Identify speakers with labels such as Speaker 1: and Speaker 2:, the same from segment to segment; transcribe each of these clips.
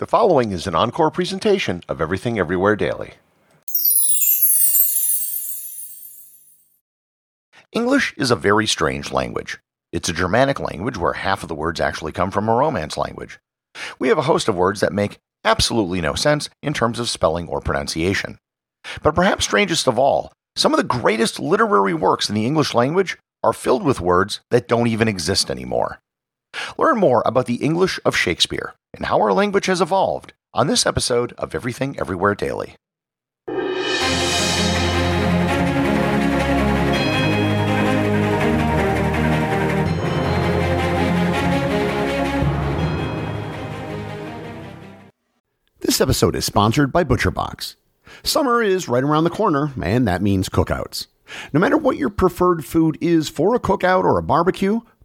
Speaker 1: The following is an encore presentation of Everything Everywhere Daily. English is a very strange language. It's a Germanic language where half of the words actually come from a Romance language. We have a host of words that make absolutely no sense in terms of spelling or pronunciation. But perhaps strangest of all, some of the greatest literary works in the English language are filled with words that don't even exist anymore. Learn more about the English of Shakespeare and how our language has evolved on this episode of Everything Everywhere Daily. This episode is sponsored by ButcherBox. Summer is right around the corner, and that means cookouts. No matter what your preferred food is for a cookout or a barbecue,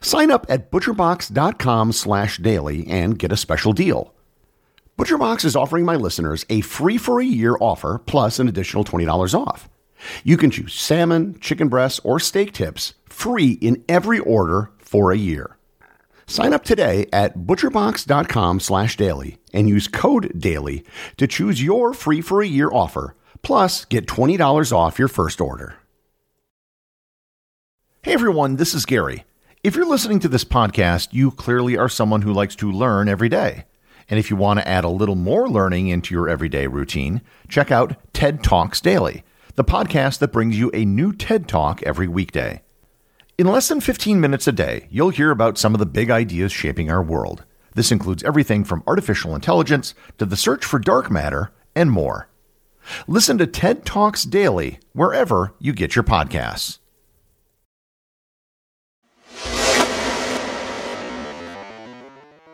Speaker 1: Sign up at butcherbox.com slash daily and get a special deal. ButcherBox is offering my listeners a free for a year offer plus an additional $20 off. You can choose salmon, chicken breasts, or steak tips free in every order for a year. Sign up today at butcherbox.com slash daily and use code DAILY to choose your free for a year offer, plus get $20 off your first order. Hey everyone, this is Gary. If you're listening to this podcast, you clearly are someone who likes to learn every day. And if you want to add a little more learning into your everyday routine, check out TED Talks Daily, the podcast that brings you a new TED Talk every weekday. In less than 15 minutes a day, you'll hear about some of the big ideas shaping our world. This includes everything from artificial intelligence to the search for dark matter and more. Listen to TED Talks Daily wherever you get your podcasts.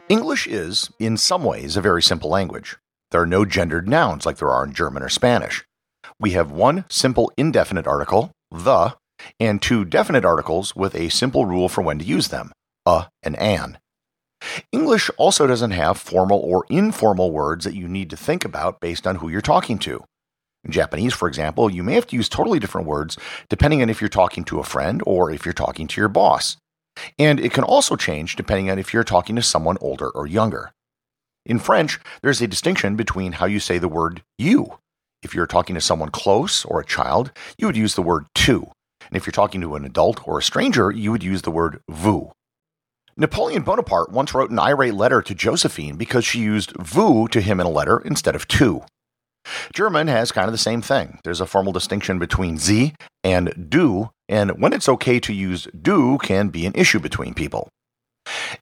Speaker 1: English is, in some ways, a very simple language. There are no gendered nouns like there are in German or Spanish. We have one simple indefinite article, the, and two definite articles with a simple rule for when to use them, a and an. English also doesn't have formal or informal words that you need to think about based on who you're talking to. In Japanese, for example, you may have to use totally different words depending on if you're talking to a friend or if you're talking to your boss. And it can also change depending on if you're talking to someone older or younger. In French, there's a distinction between how you say the word you. If you're talking to someone close or a child, you would use the word tu. And if you're talking to an adult or a stranger, you would use the word vous. Napoleon Bonaparte once wrote an irate letter to Josephine because she used vous to him in a letter instead of tu. German has kind of the same thing. There's a formal distinction between sie and du, and when it's okay to use du can be an issue between people.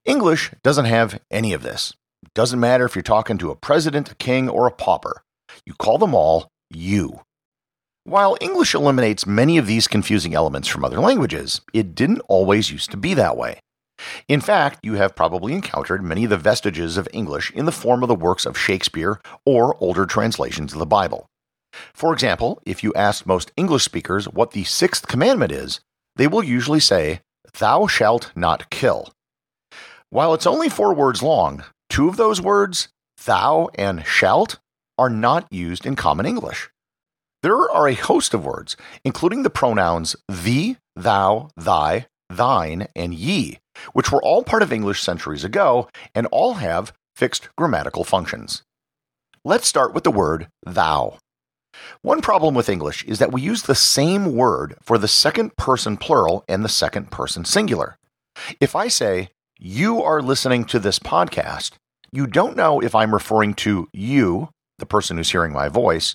Speaker 1: English doesn't have any of this. Doesn't matter if you're talking to a president, a king, or a pauper. You call them all you. While English eliminates many of these confusing elements from other languages, it didn't always used to be that way. In fact, you have probably encountered many of the vestiges of English in the form of the works of Shakespeare or older translations of the Bible. For example, if you ask most English speakers what the sixth commandment is, they will usually say, Thou shalt not kill. While it's only four words long, two of those words, thou and shalt, are not used in common English. There are a host of words, including the pronouns thee, thou, thy, thine, and ye, which were all part of English centuries ago and all have fixed grammatical functions. Let's start with the word thou. One problem with English is that we use the same word for the second person plural and the second person singular. If I say, You are listening to this podcast, you don't know if I'm referring to you, the person who's hearing my voice,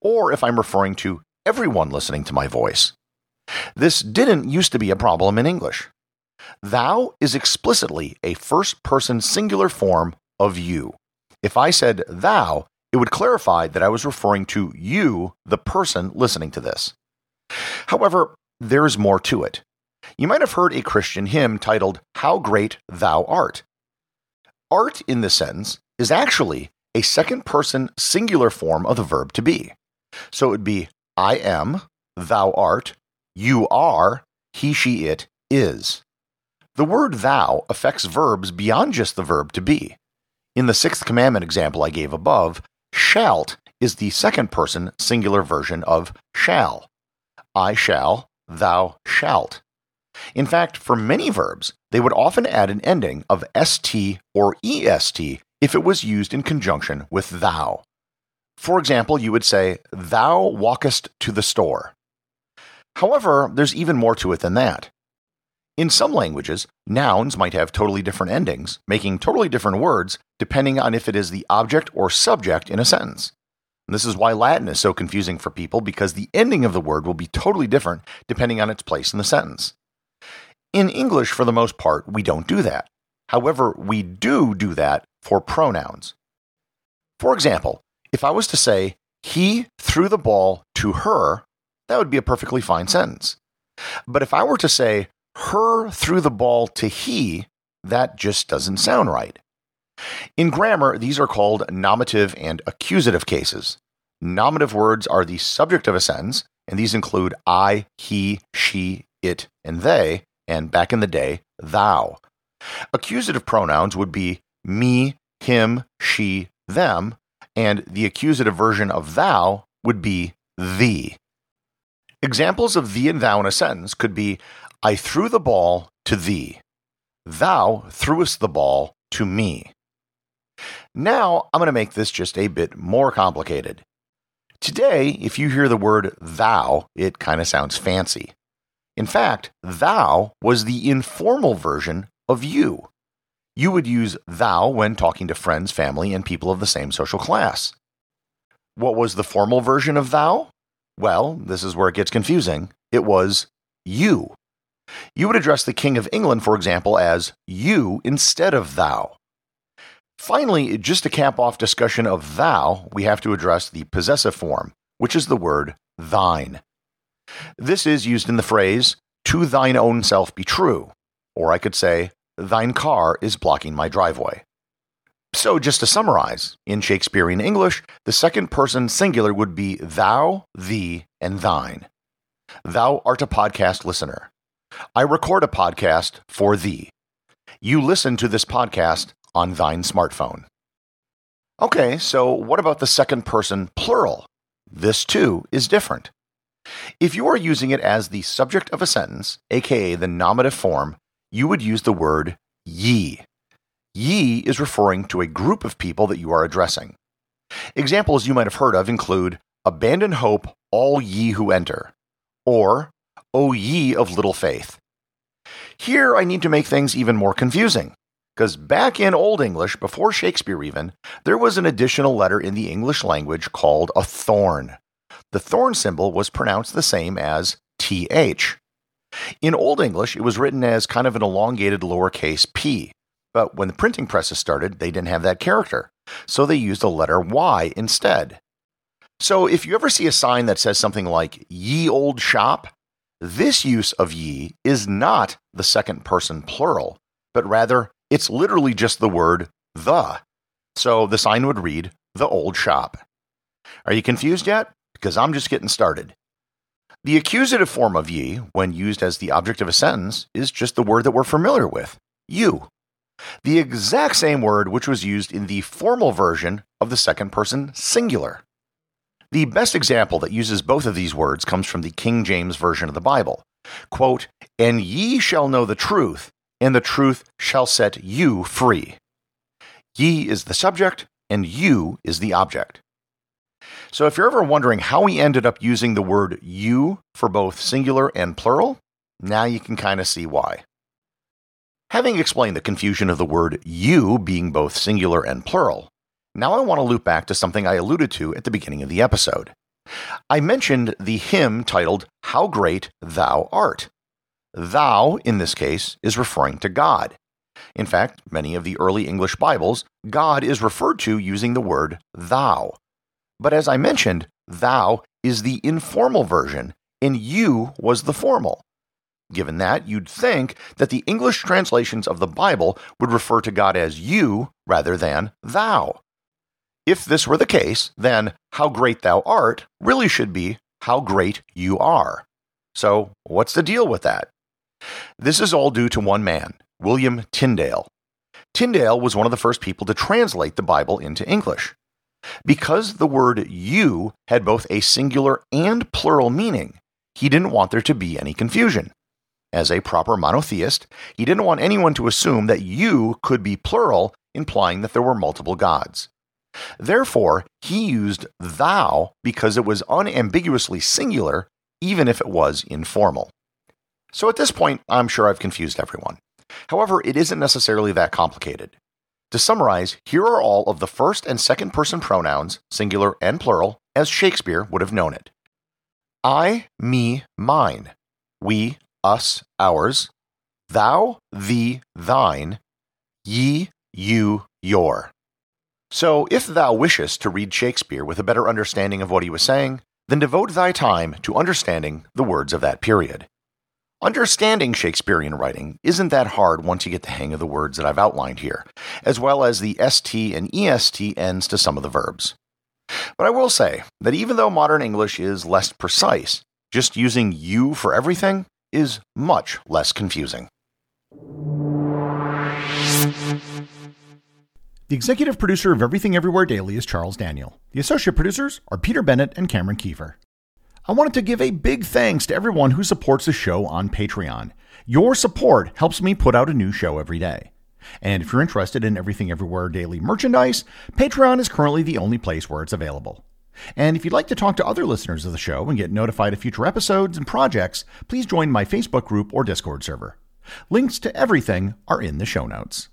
Speaker 1: or if I'm referring to everyone listening to my voice. This didn't used to be a problem in English. Thou is explicitly a first person singular form of you. If I said thou, it would clarify that I was referring to you, the person listening to this. However, there's more to it. You might have heard a Christian hymn titled, How Great Thou Art. Art in this sentence is actually a second person singular form of the verb to be. So it would be I am, thou art, you are, he, she, it is. The word thou affects verbs beyond just the verb to be. In the sixth commandment example I gave above, shalt is the second person singular version of shall. I shall, thou shalt. In fact, for many verbs, they would often add an ending of st or est if it was used in conjunction with thou. For example, you would say, Thou walkest to the store. However, there's even more to it than that. In some languages, nouns might have totally different endings, making totally different words depending on if it is the object or subject in a sentence. And this is why Latin is so confusing for people because the ending of the word will be totally different depending on its place in the sentence. In English, for the most part, we don't do that. However, we do do that for pronouns. For example, if I was to say, he threw the ball to her, that would be a perfectly fine sentence. But if I were to say, her threw the ball to he, that just doesn't sound right. In grammar, these are called nominative and accusative cases. Nominative words are the subject of a sentence, and these include I, he, she, it, and they, and back in the day, thou. Accusative pronouns would be me, him, she, them, and the accusative version of thou would be thee. Examples of thee and thou in a sentence could be I threw the ball to thee. Thou threwest the ball to me. Now I'm going to make this just a bit more complicated. Today, if you hear the word thou, it kind of sounds fancy. In fact, thou was the informal version of you. You would use thou when talking to friends, family, and people of the same social class. What was the formal version of thou? Well, this is where it gets confusing. It was you. You would address the King of England, for example, as you instead of thou. Finally, just to cap off discussion of thou, we have to address the possessive form, which is the word thine. This is used in the phrase, to thine own self be true, or I could say, Thine car is blocking my driveway. So, just to summarize, in Shakespearean English, the second person singular would be thou, thee, and thine. Thou art a podcast listener. I record a podcast for thee. You listen to this podcast on thine smartphone. Okay, so what about the second person plural? This too is different. If you are using it as the subject of a sentence, aka the nominative form, you would use the word ye. Ye is referring to a group of people that you are addressing. Examples you might have heard of include Abandon hope, all ye who enter, or O ye of little faith. Here I need to make things even more confusing, because back in Old English, before Shakespeare even, there was an additional letter in the English language called a thorn. The thorn symbol was pronounced the same as th. In Old English, it was written as kind of an elongated lowercase p, but when the printing presses started, they didn't have that character, so they used the letter y instead. So if you ever see a sign that says something like ye old shop, this use of ye is not the second person plural, but rather it's literally just the word the. So the sign would read the old shop. Are you confused yet? Because I'm just getting started. The accusative form of ye, when used as the object of a sentence, is just the word that we're familiar with you. The exact same word which was used in the formal version of the second person singular. The best example that uses both of these words comes from the King James Version of the Bible. Quote, And ye shall know the truth, and the truth shall set you free. Ye is the subject, and you is the object. So if you're ever wondering how we ended up using the word you for both singular and plural, now you can kind of see why. Having explained the confusion of the word you being both singular and plural, now I want to loop back to something I alluded to at the beginning of the episode. I mentioned the hymn titled How Great Thou Art. Thou, in this case, is referring to God. In fact, many of the early English Bibles, God is referred to using the word thou. But as I mentioned, thou is the informal version, and you was the formal. Given that, you'd think that the English translations of the Bible would refer to God as you rather than thou. If this were the case, then how great thou art really should be how great you are. So, what's the deal with that? This is all due to one man, William Tyndale. Tyndale was one of the first people to translate the Bible into English. Because the word you had both a singular and plural meaning, he didn't want there to be any confusion. As a proper monotheist, he didn't want anyone to assume that you could be plural, implying that there were multiple gods. Therefore, he used thou because it was unambiguously singular, even if it was informal. So at this point, I'm sure I've confused everyone. However, it isn't necessarily that complicated. To summarize, here are all of the first and second person pronouns, singular and plural, as Shakespeare would have known it I, me, mine, we, us, ours, thou, thee, thine, ye, you, your. So, if thou wishest to read Shakespeare with a better understanding of what he was saying, then devote thy time to understanding the words of that period. Understanding Shakespearean writing isn't that hard once you get the hang of the words that I've outlined here, as well as the ST and EST ends to some of the verbs. But I will say that even though modern English is less precise, just using you for everything is much less confusing.
Speaker 2: The executive producer of Everything Everywhere Daily is Charles Daniel. The associate producers are Peter Bennett and Cameron Kieffer. I wanted to give a big thanks to everyone who supports the show on Patreon. Your support helps me put out a new show every day. And if you're interested in Everything Everywhere Daily merchandise, Patreon is currently the only place where it's available. And if you'd like to talk to other listeners of the show and get notified of future episodes and projects, please join my Facebook group or Discord server. Links to everything are in the show notes.